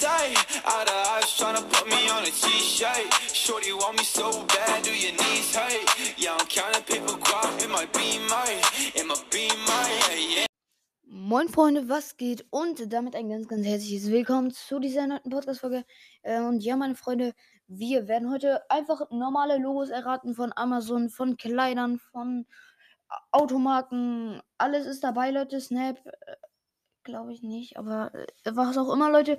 sight. Out of eyes tryna put me on a t-shirt. Shorty want me so bad, do your knees hurt? Yeah, I'm counting paper guap in my beamer, in my beamer, yeah. Moin Freunde, was geht? Und damit ein ganz, ganz herzliches Willkommen zu dieser neuen Podcast-Folge. Äh, und ja, meine Freunde, wir werden heute einfach normale Logos erraten von Amazon, von Kleidern, von Automarken. Alles ist dabei, Leute. Snap, äh, glaube ich nicht, aber äh, was auch immer, Leute.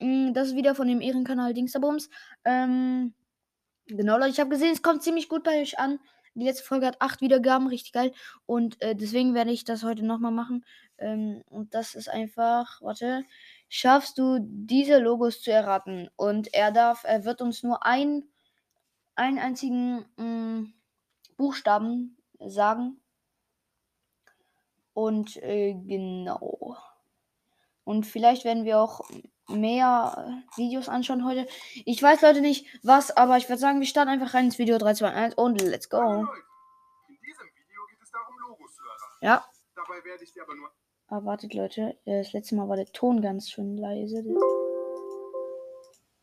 Mm, Das ist wieder von dem Ehrenkanal Dingsterbums. Ähm, genau, Leute, ich habe gesehen, es kommt ziemlich gut bei euch an. Die letzte Folge hat acht Wiedergaben, richtig geil. Und äh, deswegen werde ich das heute nochmal machen. Ähm, und das ist einfach, warte, schaffst du diese Logos zu erraten? Und er darf, er wird uns nur ein, einen einzigen mh, Buchstaben sagen. Und äh, genau. Und vielleicht werden wir auch mehr äh, Videos anschauen heute. Ich weiß, Leute, nicht was, aber ich würde sagen, wir starten einfach rein ins Video 3, 2, 1 und let's go. In diesem Video geht es darum, Logos zu erraten. Ja, Dabei werde ich dir aber nur aber wartet, Leute. äh, Das letzte Mal war der Ton ganz schön leise.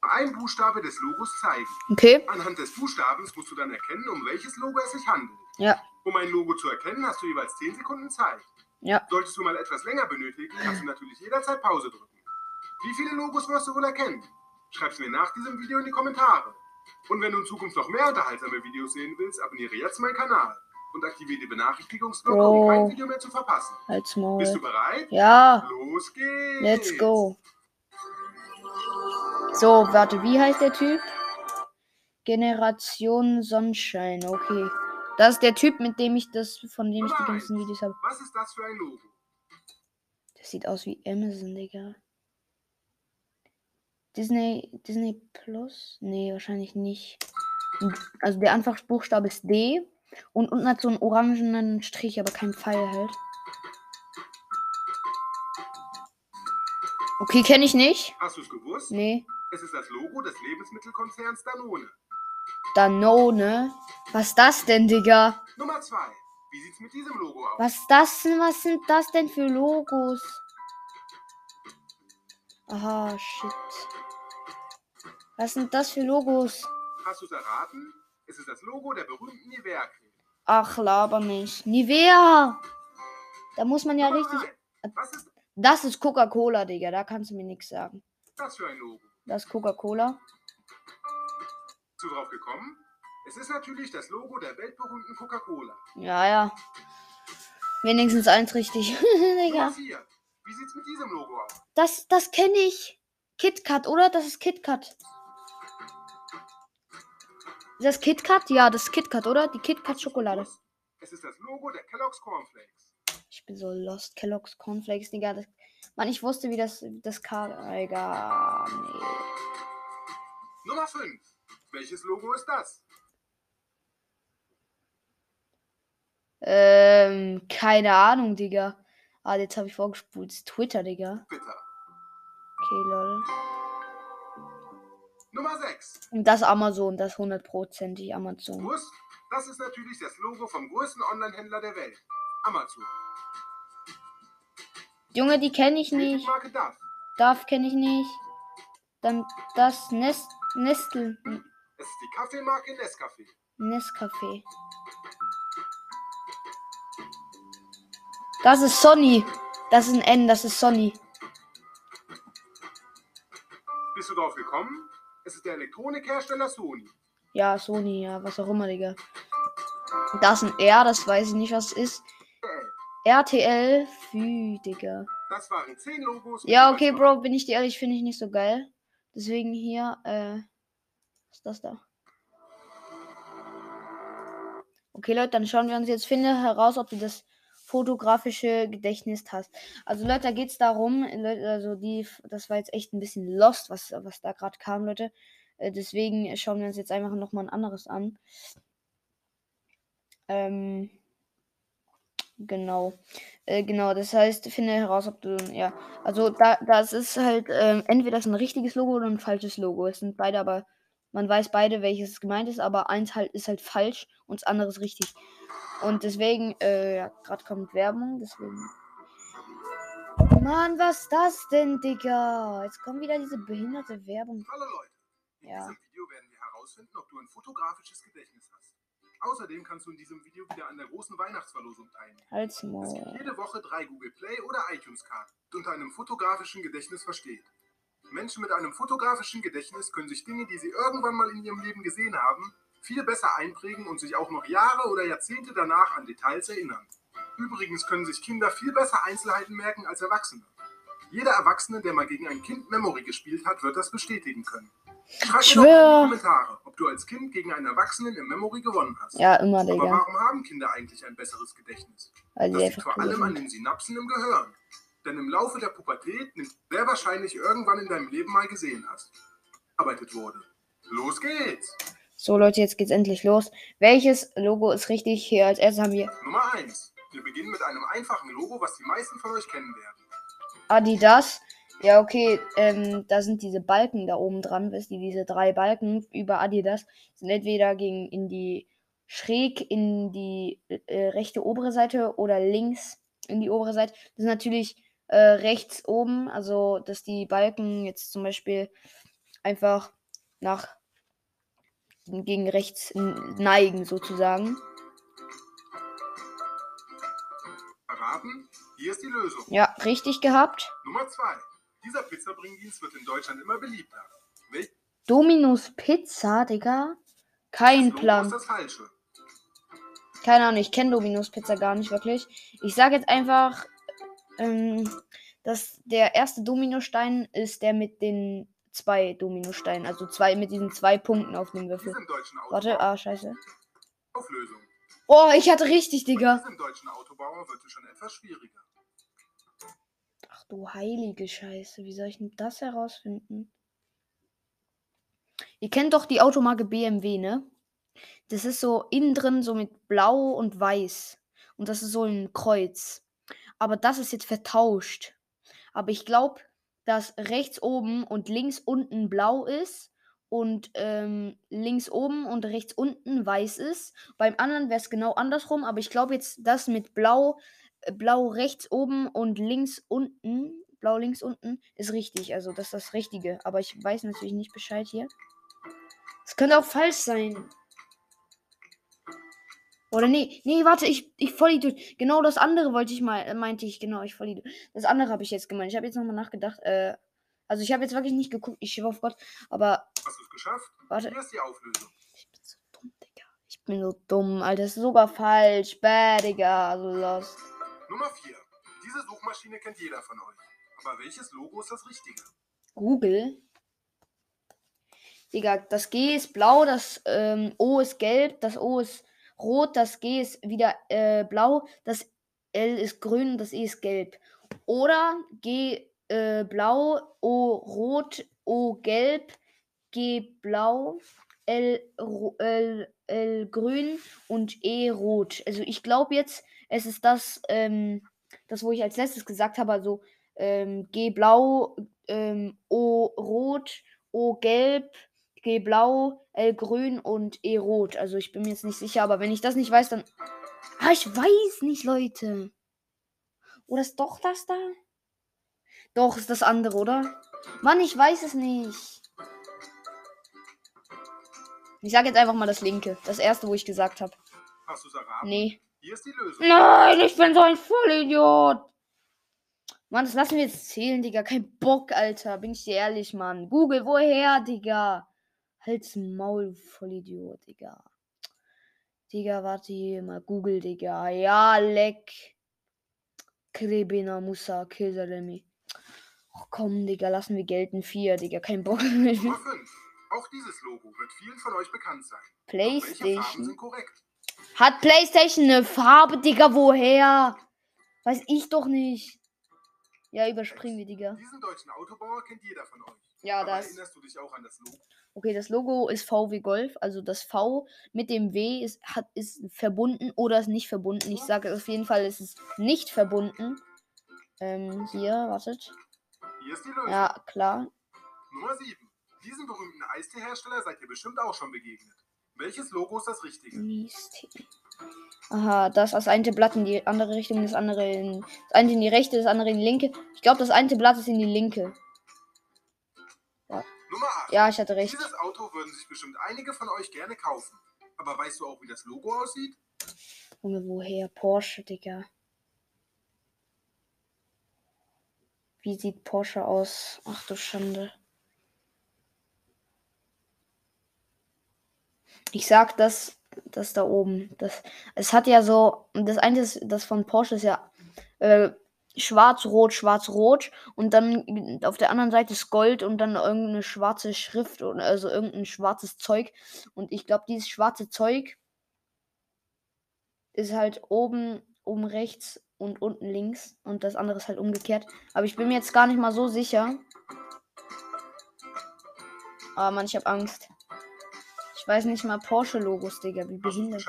ein Buchstabe des Logos zeigen. Okay. Anhand des Buchstabens musst du dann erkennen, um welches Logo es sich handelt. Ja, Um ein Logo zu erkennen, hast du jeweils 10 Sekunden Zeit. Ja. Solltest du mal etwas länger benötigen, kannst du natürlich jederzeit Pause drücken. Wie viele Logos wirst du wohl erkennen? Schreib's mir nach diesem Video in die Kommentare. Und wenn du in Zukunft noch mehr unterhaltsame Videos sehen willst, abonniere jetzt meinen Kanal und aktiviere die Benachrichtigungsglocke, um kein Video mehr zu verpassen. Halt's Bist du bereit? Ja, Los geht's! let's go. So, warte, wie heißt der Typ? Generation Sonnenschein, okay. Das ist der Typ, mit dem ich das, von dem ich die ganzen Videos habe. Was ist das für ein Logo? Das sieht aus wie Amazon, Digga. Disney, Disney Plus? Nee, wahrscheinlich nicht. Also der Anfangsbuchstabe ist D und unten hat so einen orangenen Strich, aber kein Pfeil halt. Okay, kenne ich nicht. Hast du es gewusst? Nee. Es ist das Logo des Lebensmittelkonzerns Danone. Danone. Was ist das denn, Digga? Nummer 2. Wie sieht's mit diesem Logo aus? Was ist das denn? Was sind das denn für Logos? Aha, shit. Was sind das für Logos? Hast du es erraten? Es ist das Logo der berühmten Nivea-Creme. Ach, laber nicht. Nivea! Da muss man ja Nummer richtig. Was ist Das ist Coca-Cola, Digga. Da kannst du mir nichts sagen. das für ein Logo? Das ist Coca-Cola. Du drauf gekommen? Es ist natürlich das Logo der weltberühmten Coca-Cola. Ja, ja. Wenigstens eins richtig. Digga. 4. Wie sieht's mit diesem Logo aus? Das, das kenne ich. KitKat, oder? Das ist KitKat. Ist das KitKat? Ja, das ist KitKat, oder? Die KitKat-Schokolade. Es ist das Logo der Kellogg's Cornflakes. Ich bin so lost. Kellogg's Cornflakes, Digga. Das, Mann, ich wusste, wie das, das K. Egal. Nee. Nummer 5. Welches Logo ist das? Ähm, keine Ahnung, Digga. Ah, jetzt habe ich vorgespult. Twitter, Digga. Bitte. Okay, lol. Nummer 6. Und das Amazon, das hundertprozentig Amazon. Gewusst? Das ist natürlich das Logo vom größten Online-Händler der Welt. Amazon. Junge, die kenne ich nicht. Marke. Darf kenne ich nicht. Dann das Nest, Nestle, Es ist die Kaffeemarke Nescafé. Nescafé. Das ist Sony. Das ist ein N, das ist Sony. Bist du drauf gekommen? Es ist der Elektronikhersteller Sony. Ja, Sony, ja, was auch immer, Digga. Das ist ein R, das weiß ich nicht, was es ist. RTL, Fü, Digga. Das waren 10 Logos. Ja, okay, Bro, bin ich dir ehrlich, finde ich nicht so geil. Deswegen hier, äh, was ist das da? Okay, Leute, dann schauen wir uns jetzt, finde heraus, ob du das fotografische Gedächtnis hast. Also, Leute, da geht's darum, Leute, also die, das war jetzt echt ein bisschen lost, was, was da gerade kam, Leute. Äh, deswegen schauen wir uns jetzt einfach nochmal ein anderes an. Ähm, genau. Äh, genau, das heißt, finde heraus, ob du, ja, also da, das ist halt, ähm, entweder ist ein richtiges Logo oder ein falsches Logo. Es sind beide, aber man weiß beide, welches gemeint ist, aber eins halt ist halt falsch und das andere ist richtig. Und deswegen, äh, ja, gerade kommt Werbung, deswegen. Mann, was ist das denn, Digga? Jetzt kommt wieder diese behinderte Werbung. Hallo Leute, in Ja. diesem Video werden wir herausfinden, ob du ein fotografisches Gedächtnis hast. Außerdem kannst du in diesem Video wieder an der großen Weihnachtsverlosung teilnehmen. Halt's Es gibt jede Woche drei Google Play oder iTunes Karten, die unter einem fotografischen Gedächtnis versteht. Menschen mit einem fotografischen Gedächtnis können sich Dinge, die sie irgendwann mal in ihrem Leben gesehen haben, viel besser einprägen und sich auch noch Jahre oder Jahrzehnte danach an Details erinnern. Übrigens können sich Kinder viel besser Einzelheiten merken als Erwachsene. Jeder Erwachsene, der mal gegen ein Kind Memory gespielt hat, wird das bestätigen können. Schreib mir doch Schwör. in die Kommentare, ob du als Kind gegen einen Erwachsenen im Memory gewonnen hast. Ja, immer, Aber Digga. warum haben Kinder eigentlich ein besseres Gedächtnis? Weil Das liegt vor allem an den Synapsen im Gehirn. Denn im Laufe der Pubertät sehr wahrscheinlich irgendwann in deinem Leben mal gesehen hast. Arbeitet wurde. Los geht's! So, Leute, jetzt geht's endlich los. Welches Logo ist richtig? Hier als erstes haben wir Nummer 1. Wir beginnen mit einem einfachen Logo, was die meisten von euch kennen werden. Adidas. Ja, okay, ähm, da sind diese Balken da oben dran, wisst ihr, diese drei Balken über Adidas sind entweder gegen in die schräg in die äh, rechte obere Seite oder links in die obere Seite. Das ist natürlich äh, rechts oben, also dass die Balken jetzt zum Beispiel einfach nach gegen rechts neigen sozusagen. Verraten? Hier ist die Lösung. Ja, richtig gehabt. Nummer 2. Dieser Pizzabringdienst wird in Deutschland immer beliebter. Welches Dominus Pizza, Digga. Kein Plan. ist das falsche? Keine Ahnung, ich kenne Dominos Pizza gar nicht wirklich. Ich sage jetzt einfach, ähm, dass der erste Dominostein ist der mit den zwei Dominosteinen. Also zwei mit diesen zwei Punkten auf dem Würfel. Warte, ah, scheiße. Auflösung. Oh, ich hatte richtig, Digga. deutschen Autobauer wird es schon etwas schwieriger. Ach du heilige Scheiße, wie soll ich denn das herausfinden? Ihr kennt doch die Automarke BMW, ne? Das ist so innen drin so mit blau und weiß. Und das ist so ein Kreuz. Aber das ist jetzt vertauscht. Aber ich glaube, dass rechts oben und links unten blau ist und ähm, links oben und rechts unten weiß ist. Beim anderen wäre es genau andersrum, aber ich glaube jetzt, das mit blau, äh, blau rechts oben und links unten, blau links unten, ist richtig. Also das ist das Richtige. Aber ich weiß natürlich nicht Bescheid hier. Es könnte auch falsch sein. Oder nee, nee, warte, ich, ich voll Idiot. Genau das andere wollte ich mal, äh, meinte ich, genau, ich voll. Das andere habe ich jetzt gemeint. Ich habe jetzt nochmal nachgedacht, äh, also ich habe jetzt wirklich nicht geguckt, ich schwöre auf Gott, aber Hast du es geschafft? Warte. Hier ist die Auflösung. ich bin so dumm, Digga. Ich bin so dumm, Alter, das ist sogar falsch. Bäh, Digga, also los. Nummer 4. Diese Suchmaschine kennt jeder von euch. Aber welches Logo ist das richtige? Google. Digga, das G ist blau, das ähm, O ist gelb, das O ist rot, das G ist wieder äh, blau, das L ist grün das E ist gelb. Oder G äh, blau, O rot, O gelb, G blau, L, L, L grün und E rot. Also ich glaube jetzt, es ist das, ähm, das, wo ich als letztes gesagt habe, also ähm, G blau, ähm, O rot, O gelb, G blau, L grün und E rot. Also ich bin mir jetzt nicht sicher, aber wenn ich das nicht weiß, dann. Ah, ich weiß nicht, Leute. Oder ist doch das da? Doch, ist das andere, oder? Mann, ich weiß es nicht. Ich sage jetzt einfach mal das linke. Das erste, wo ich gesagt habe. Hast du es erraten? Nee. Hier ist die Lösung. Nein, ich bin so ein Vollidiot. Mann, das lassen wir jetzt zählen, Digga. Kein Bock, Alter. Bin ich dir ehrlich, Mann. Google, woher, Digga? Halt's Maul, Vollidiot, Digga. Digga, warte hier mal. Google, Digga. Ja, leck. Krebina Musa, Kilsalemi. Ach komm, Digga, lassen wir gelten. Vier, Digga. Kein Bock. Nummer 5. Auch dieses Logo wird vielen von euch bekannt sein. Playstation. Hat Playstation eine Farbe, Digga? Woher? Weiß ich doch nicht. Ja, überspringen wir, Digga. Diesen deutschen Autobauer kennt jeder von euch. Ja, Aber das. erinnerst du dich auch an das Logo? Okay, das Logo ist VW Golf. Also das V mit dem W ist, hat, ist verbunden oder ist nicht verbunden. Ich sage auf jeden Fall, es ist nicht verbunden. Ähm, hier, wartet. Hier ist die Lösung. Ja, klar. Nummer 7. Diesem berühmten Eisteehersteller seid ihr bestimmt auch schon begegnet. Welches Logo ist das richtige? Mies-Tee. Aha, das das eine Blatt in die andere Richtung, das andere in. Das eine in die rechte, das andere in die linke. Ich glaube, das eine Blatt ist in die linke. Nummer 8. Ja, ich hatte recht. Dieses Auto würden sich bestimmt einige von euch gerne kaufen. Aber weißt du auch, wie das Logo aussieht? Junge, woher? Porsche, Digga. Wie sieht Porsche aus? Ach du Schande. Ich sag das, das da oben. Das, es hat ja so, das eine ist, das von Porsche ist ja äh, schwarz-rot, schwarz-rot und dann auf der anderen Seite ist Gold und dann irgendeine schwarze Schrift und also irgendein schwarzes Zeug. Und ich glaube, dieses schwarze Zeug ist halt oben, oben rechts und unten links und das andere ist halt umgekehrt. Aber ich bin mir jetzt gar nicht mal so sicher. Aber man, ich habe Angst. Ich weiß nicht mal Porsche-Logos, Digga. Wie behindert.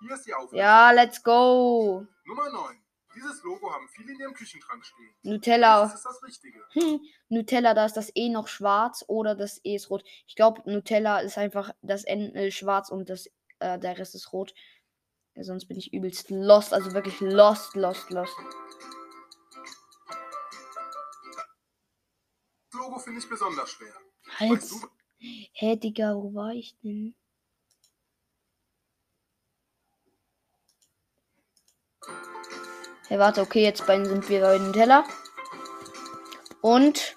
Hier ist die Auflösung. Ja, let's go. Nummer 9. Dieses Logo haben viele in ihrem Küchenschrank stehen. Nutella. Welches ist das Richtige? Hm, Nutella, da ist das E noch schwarz oder das E ist rot. Ich glaube, Nutella ist einfach das N äh, schwarz und das, äh, der Rest ist rot. Sonst bin ich übelst lost. Also wirklich lost, lost, lost. Das Logo finde ich besonders schwer. Halt. Weißt du, Hä, Digga, wo war ich denn? Hey, warte, okay, jetzt bei, sind wir bei Nutella. Und,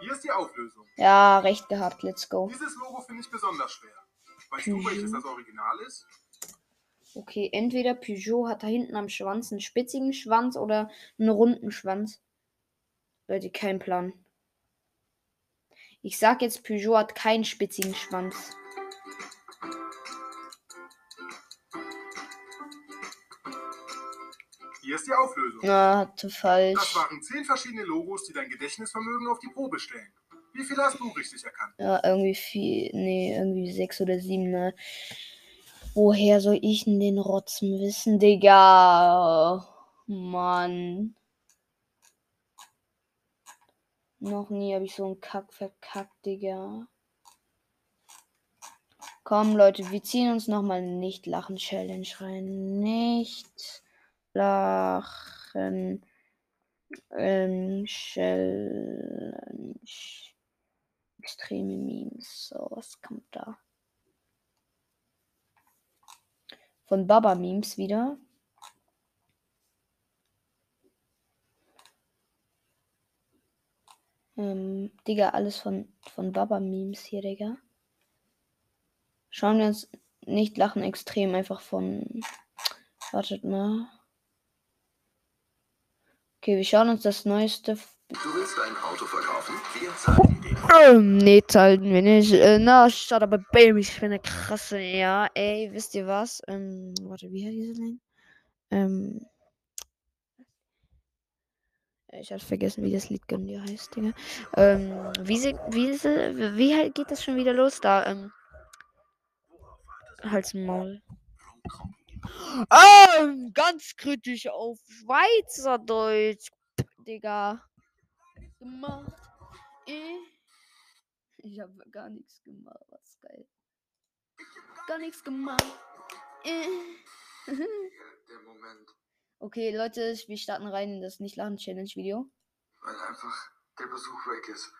hier ist die Auflösung. ja, recht gehabt, let's go. Dieses Logo finde ich besonders schwer. Weißt du, welches das Original ist? Okay, entweder Peugeot hat da hinten am Schwanz einen spitzigen Schwanz oder einen runden Schwanz. Leute, kein Plan. Ich sag jetzt, Peugeot hat keinen spitzigen Schwanz. Hier ist die Auflösung. Na, hatte Das falsch. waren zehn verschiedene Logos, die dein Gedächtnisvermögen auf die Probe stellen. Wie viele hast du richtig erkannt? Ja, irgendwie viel. Nee, irgendwie sechs oder sieben, ne? Woher soll ich denn den Rotzen wissen, Digga? Mann. Noch nie habe ich so einen Kack verkackt, Digga. Komm, Leute, wir ziehen uns nochmal nicht lachen Challenge rein. Nicht lachen ähm, Challenge. Extreme Memes. So, was kommt da? Von Baba Memes wieder. Ähm, Digga, alles von, von Baba Memes hier, Digga. Schauen wir uns nicht lachen extrem einfach von. Wartet mal. Okay, wir schauen uns das neueste. Du willst ein Auto verkaufen? Wir zahlen Demo. Ähm, nee, zahlen wir nicht. Äh, na, schaut aber Baby, ich bin eine krasse, ja. Ey, wisst ihr was? Ähm, warte, wie heißt diese Lane? Ähm. Ich hatte vergessen, wie das Lied dir heißt, Digga. Ähm, wie, sie, wie, sie, wie halt geht das schon wieder los da? Ähm, Halt's Maul. Ähm, ganz kritisch auf Schweizerdeutsch, Digga. Gemacht. Ich habe gar nichts gemacht, was geil. Gar nichts gemacht. Äh. Der Moment, Okay, Leute, wir starten rein in das Nicht-Lachen-Challenge-Video. weil einfach der Besuch weg ist.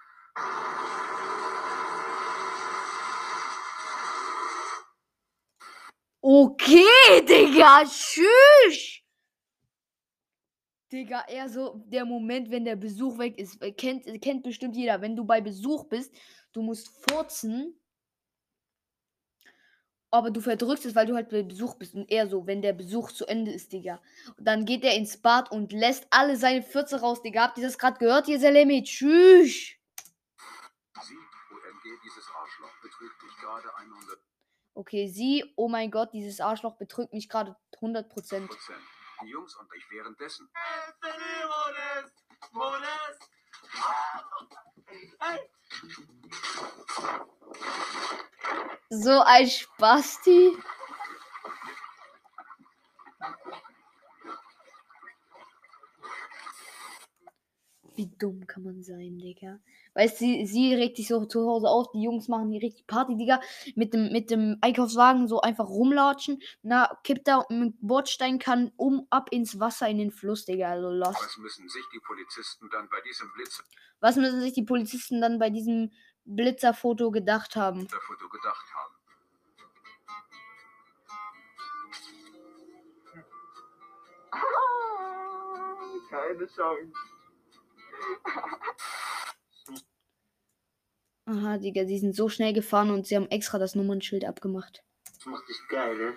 Okay, Digga, tschüss! Digga, eher so der Moment, wenn der Besuch weg ist. Kennt, kennt bestimmt jeder. Wenn du bei Besuch bist, du musst furzen. Aber du verdrückst es, weil du halt bei Besuch bist. Und eher so, wenn der Besuch zu Ende ist, Digga. Und dann geht er ins Bad und lässt alle seine Fürze raus, Digga. Habt ihr das gerade gehört, ihr Salemi? Tschüss! Sie, OMG, dieses Arschloch betrügt mich gerade 100 Okay, sie, oh mein Gott, dieses Arschloch betrügt mich gerade 100%. Prozent. Die Jungs und ich währenddessen. So ein Spasti. Wie dumm kann man sein, Digga? Weißt sie, sie regt sich so zu Hause auf, die Jungs machen die richtig Party, Digga, mit dem, mit dem Einkaufswagen so einfach rumlatschen. Na, kippt da mit Bordstein kann um ab ins Wasser in den Fluss, Digga. Also lost. Was müssen sich die Polizisten dann bei diesem Was müssen sich die Polizisten dann bei diesem Blitzerfoto gedacht haben? Blitzerfoto gedacht haben? Keine Chance. Aha, Digga, sie sind so schnell gefahren und sie haben extra das Nummernschild abgemacht. Das macht dich geil, ne?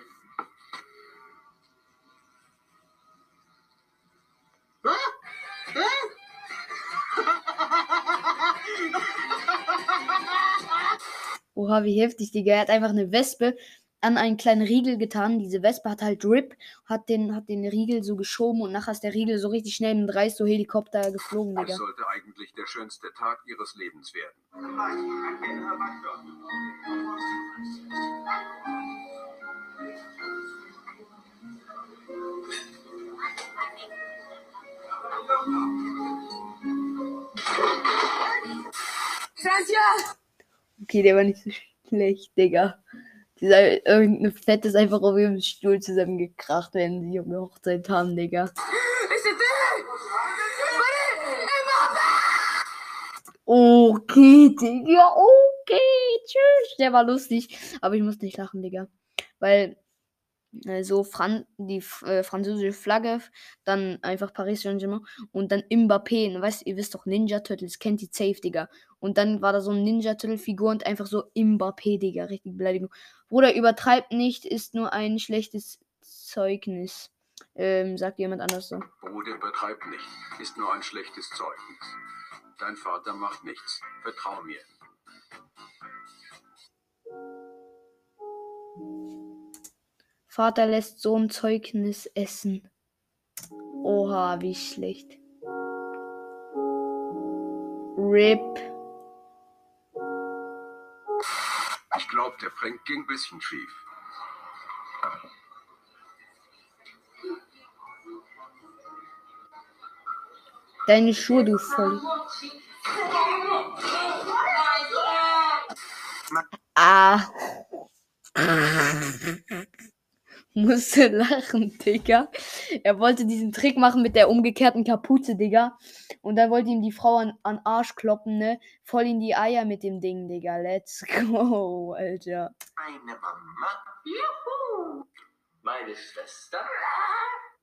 Oha, wie heftig, Digga. Er hat einfach eine Wespe an einen kleinen Riegel getan. Diese Wespe hat halt Drip, hat den, hat den Riegel so geschoben und nachher ist der Riegel so richtig schnell im Dreis so Helikopter geflogen, Das Digga. sollte eigentlich der schönste Tag ihres Lebens werden. Okay, der war nicht so schlecht, Digga. Dieser, irgendeine Fett ist einfach auf ihrem Stuhl zusammengekracht, wenn sie eine Hochzeit haben, Digga. Okay, Digga, okay, tschüss. Der war lustig, aber ich muss nicht lachen, Digga. Weil so Fran die äh, französische Flagge, dann einfach Paris Saint-Germain und dann Mbappé. Und weißt, ihr wisst doch, Ninja Turtles kennt die safe, Digga. Und dann war da so ein Ninja Turtle Figur und einfach so Mbappé, Digga, richtig Beleidigung. Bruder, übertreibt nicht, ist nur ein schlechtes Zeugnis. Ähm, sagt jemand anders so. Bruder übertreibt nicht, ist nur ein schlechtes Zeugnis. Dein Vater macht nichts. Vertrau mir. Vater lässt Sohn Zeugnis essen. Oha, wie schlecht. RIP. Ich glaube, der Frank ging ein bisschen schief. Deine Schuhe, du voll. Ah. Musste lachen, Digga. Er wollte diesen Trick machen mit der umgekehrten Kapuze, Digga. Und dann wollte ihm die Frau an, an Arsch kloppen, ne? Voll in die Eier mit dem Ding, Digga. Let's go, Alter. Eine Mama. Juhu. Meine Schwester.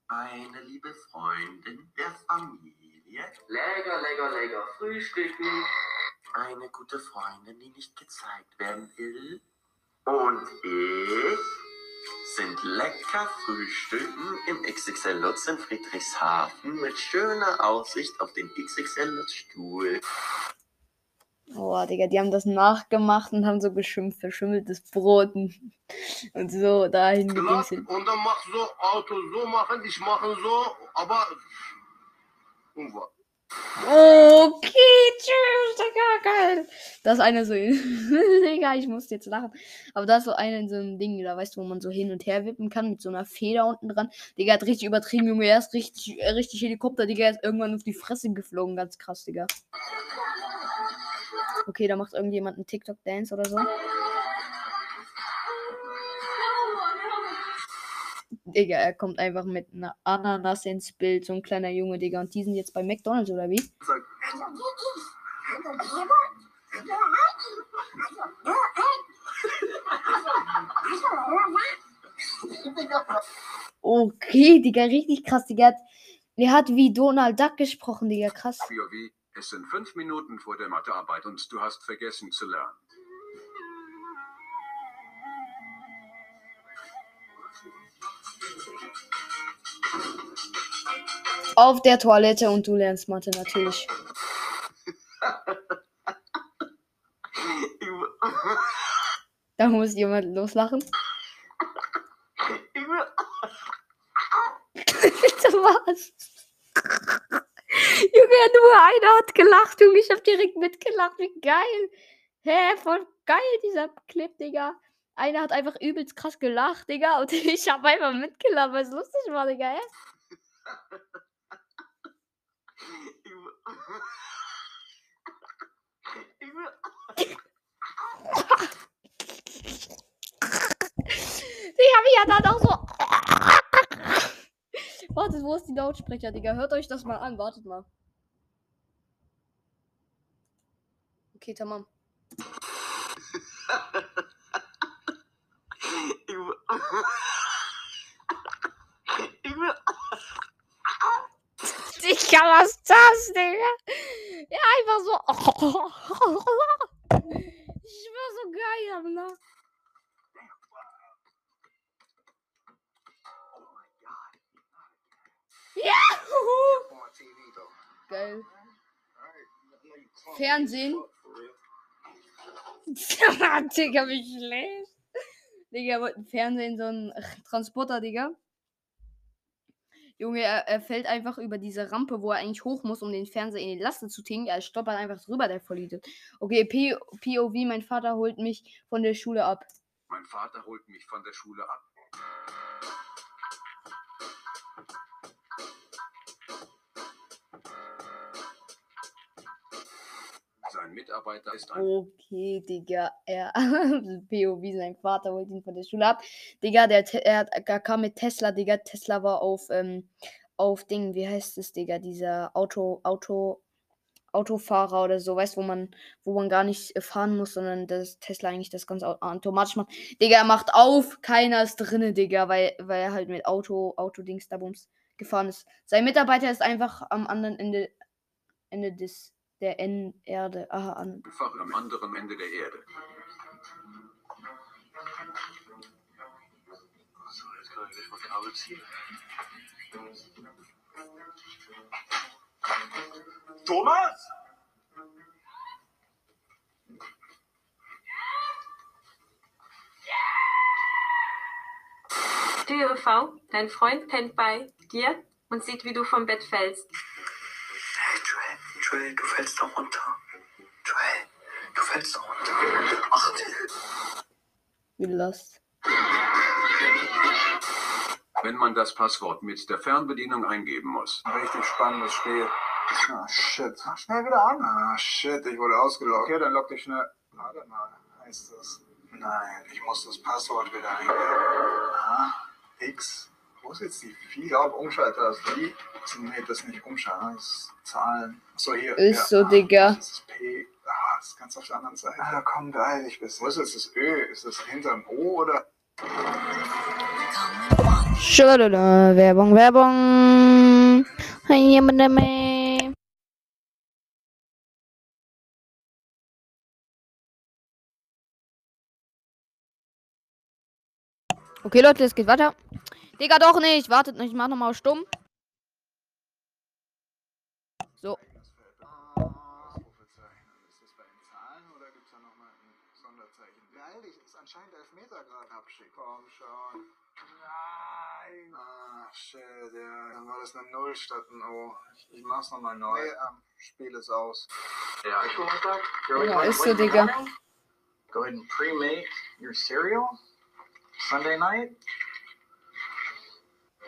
Eine liebe Freundin der Familie. Lecker, lecker, lecker. Frühstücken. Eine gute Freundin, die nicht gezeigt werden will. Und ich sind lecker frühstücken im XXL Lutz in Friedrichshafen mit schöner Aussicht auf den XXL Lutz Stuhl. Oh, Digga, die haben das nachgemacht und haben so geschimpft, verschimmeltes Brot und, so dahin gedingselt. und dann mach so Auto so machen, ich mache so, aber Unwahr. Okay, tschüss, Digga, geil. Das ist einer so, Digga, ich muss jetzt lachen. Aber da ist so einer in so einem Ding, da weißt du, wo man so hin und her wippen kann mit so einer Feder unten dran. Digga hat richtig übertrieben, Junge. Er ist richtig, äh, richtig Helikopter, Digga. Ist irgendwann auf die Fresse geflogen. Ganz krass, Digga. Okay, da macht irgendjemand einen TikTok-Dance oder so. Digga, er kommt einfach mit einer Ananas ins Bild. So ein kleiner Junge, Digga. Und die sind jetzt bei McDonalds, oder wie? Okay, Digga, richtig krass, Digga. Er hat wie Donald Duck gesprochen, Digga, krass. Es sind fünf Minuten vor der Mathearbeit und du hast vergessen zu lernen. Auf der Toilette und du lernst Mathe natürlich. Da muss jemand loslachen. Bitte was? Junge, nur einer hat gelacht, Junge. Ich hab direkt mitgelacht. Wie geil. Hä, voll geil, dieser Clip, Digga. Einer hat einfach übelst krass gelacht, Digga. Und ich hab einfach mitgelacht, weil es lustig war, Digga. Hä? Ich will. Digga, wie er dann auch so. Wartet, wo ist die Lautsprecher, Digga? Hört euch das mal an, wartet mal. Okay, tamam. Ich will. Ich will. Digga, was ist das, Digga? Ja, einfach so. Ich war so geil, ne? Ja! Geil. Fernsehen. Digga, wie schlecht. Digga, Fernsehen, so ein Transporter, Digga. Junge, er, er fällt einfach über diese Rampe, wo er eigentlich hoch muss, um den Fernseher in die Laste zu tinken. Er stoppert einfach drüber, der Vollidiot. Okay, P POV, mein Vater holt mich von der Schule ab. Mein Vater holt mich von der Schule ab. Sein Mitarbeiter ist ein Okay, Digga, er. POV, sein Vater holt ihn von der Schule ab. Digga, der, er er kam mit Tesla, Digga. Tesla war auf, ähm, auf Ding, wie heißt es, Digga? Dieser Auto, Auto, Autofahrer oder so, weißt wo man, wo man gar nicht äh, fahren muss, sondern das Tesla eigentlich das ganz au- automatisch macht. Digga, er macht auf, keiner ist drinne, Digga, weil, weil er halt mit Auto, Autodings da bums gefahren ist. Sein Mitarbeiter ist einfach am anderen Ende, Ende des, der N Erde. Aha, an, einfach am anderen Ende der Erde. So, jetzt kann ich gleich mal Kabel ziehen. Thomas! Türe V, dein Freund pennt bei dir und sieht, wie du vom Bett fällst. Joel, du fällst doch runter. Joel, du fällst doch runter. Ach, wie Lost. Wenn man das Passwort mit der Fernbedienung eingeben muss. Richtig spannendes Spiel. Ah, shit. Mach schnell wieder an. Ah, shit, ich wurde ausgeloggt. Okay, dann log dich schnell. Warte mal, heißt das? Nein, ich muss das Passwort wieder eingeben. Ah, X. Wo ist jetzt die 4? Ich glaube, Umschalttaste. Die? Nee, das ist nicht umschalten, das ist Zahlen. Achso, hier. Ist so, Digga. Das ist P. Ah, das ist ganz auf der anderen Seite. Ah, komm, beeil dich bisschen. Wo ist jetzt das Ö? Ist das hinterm O oder? Schulala, Werbung, Werbung. Hey, jemand mehr? Okay, Leute, es geht weiter. Digga, doch nicht. Wartet nicht. Ich mach nochmal stumm. So. Ausrufezeichen. Ist das bei den Zahlen oder gibt es da nochmal ein Sonderzeichen? Beeil dich, ist anscheinend Elfmeter gerade abschick. Komm schon. Nein. Ah, shit, ja. Dann war das eine Null statt ein O. Ich, ich mach's nochmal neu. Nee, ähm, Spiel ist aus. Yeah, I feel like that. Ja, ist so, Digga. Go ahead and pre-make your cereal. Sunday night.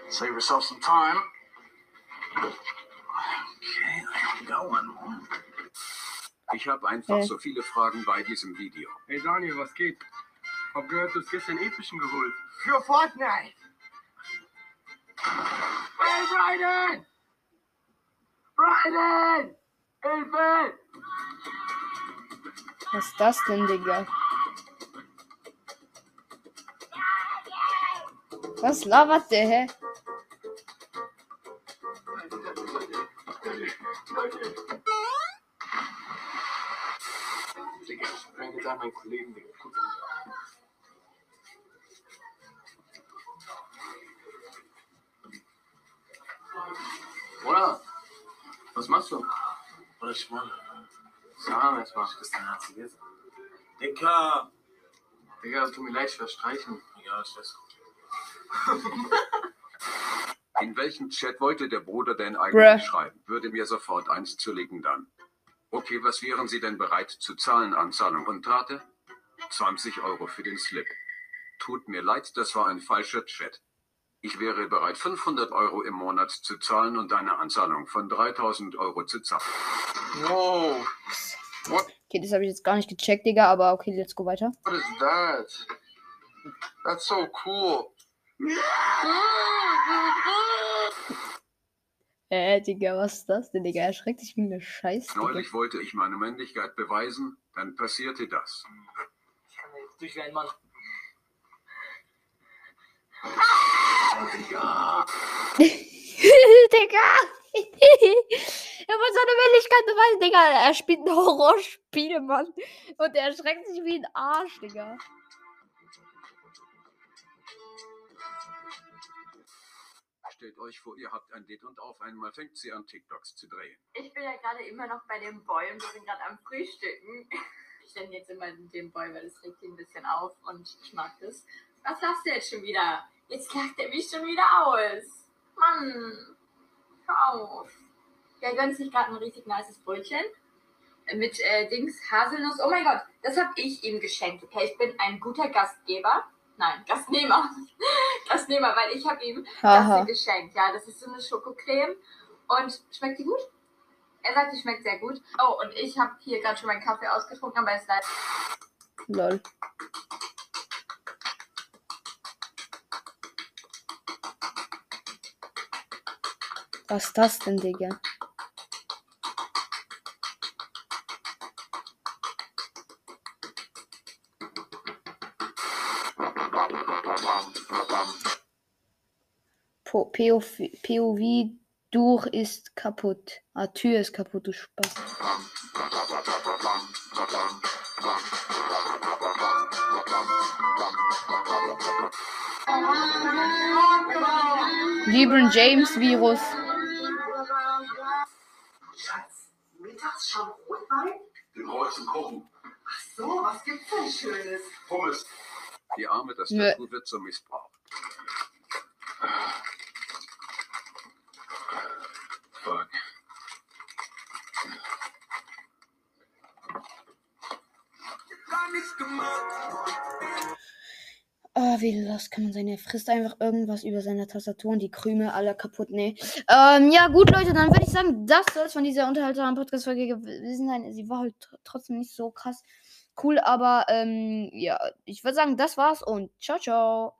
Save yourself some time. Okay, I'm going. Ich habe einfach Äh. so viele Fragen bei diesem Video. Hey Daniel, was geht? Hab gehört, du hast gestern Epischen geholt. Für Fortnite! Hey Brian! Brian! Hilfe! Was ist das denn, Digga? Was labert der, hä? Digga, ich bring jetzt an meinen Kollegen, Digga. Guck mal. Oder? Was machst du? Oder ich meine, Sag jetzt mal. das ist dein Herz gewesen. Dicker! Digga, tut mir leid, ich verstreichen. Ja, ich weiß. In welchem Chat wollte der Bruder denn eigentlich Bruh. schreiben? Würde mir sofort eins zulegen dann. Okay, was wären Sie denn bereit zu zahlen an Zahlung und Rate? 20 Euro für den Slip. Tut mir leid, das war ein falscher Chat. Ich wäre bereit, 500 Euro im Monat zu zahlen und eine Anzahlung von 3000 Euro zu zahlen. What? Okay, das habe ich jetzt gar nicht gecheckt, Digga, aber okay, let's go weiter. What is that? That's so cool. Äh, Digga, was ist das denn, Digga? Erschreckt sich wie eine Scheiße. Digga. Neulich wollte ich meine Männlichkeit beweisen, dann passierte das. Ich kann jetzt durch wie ein Mann. Digga! er wollte seine Männlichkeit beweisen, Digga. Er spielt ein Horrorspiel, Mann. Und er erschreckt sich wie ein Arsch, Digga. Stellt euch vor, ihr habt ein Date und auf einmal fängt sie an, TikToks zu drehen. Ich bin ja gerade immer noch bei dem Boy und wir sind gerade am Frühstücken. Ich nenne jetzt immer den Boy, weil das regt ihn ein bisschen auf und ich mag das. Was lachst du jetzt schon wieder? Jetzt lacht er mich schon wieder aus. Mann, hör auf. Der gönnt sich gerade ein richtig nices Brötchen mit äh, Dings Haselnuss. Oh mein Gott, das habe ich ihm geschenkt. Okay, ich bin ein guter Gastgeber. Nein, Gastnehmer. Gastnehmer, weil ich habe ihm das Haha. hier geschenkt. Ja, das ist so eine Schokocreme. Und schmeckt die gut? Er sagt, die schmeckt sehr gut. Oh, und ich habe hier gerade schon meinen Kaffee ausgetrunken, aber es ist leider Lol. Was ist das denn, Digga? POV, POV durch ist kaputt. Ah, Tür ist kaputt, du Spaß. LeBron James Virus. Schatz, mittags schon Rotwein? Den Holz zum Kochen. Ach so, was gibt's denn Schönes? Pommes. Die Arme, das. Tattoo wird so missbraucht. Ah, wie los kann man sein? Er frisst einfach irgendwas über seine Tastatur und die Krümel alle kaputt. Nee. Ähm, ja, gut, Leute, dann würde ich sagen, das soll es von dieser unterhaltsamen Podcast-Folge gewesen sein. Sie war halt tr- trotzdem nicht so krass cool, aber ähm, ja, ich würde sagen, das war's und ciao, ciao.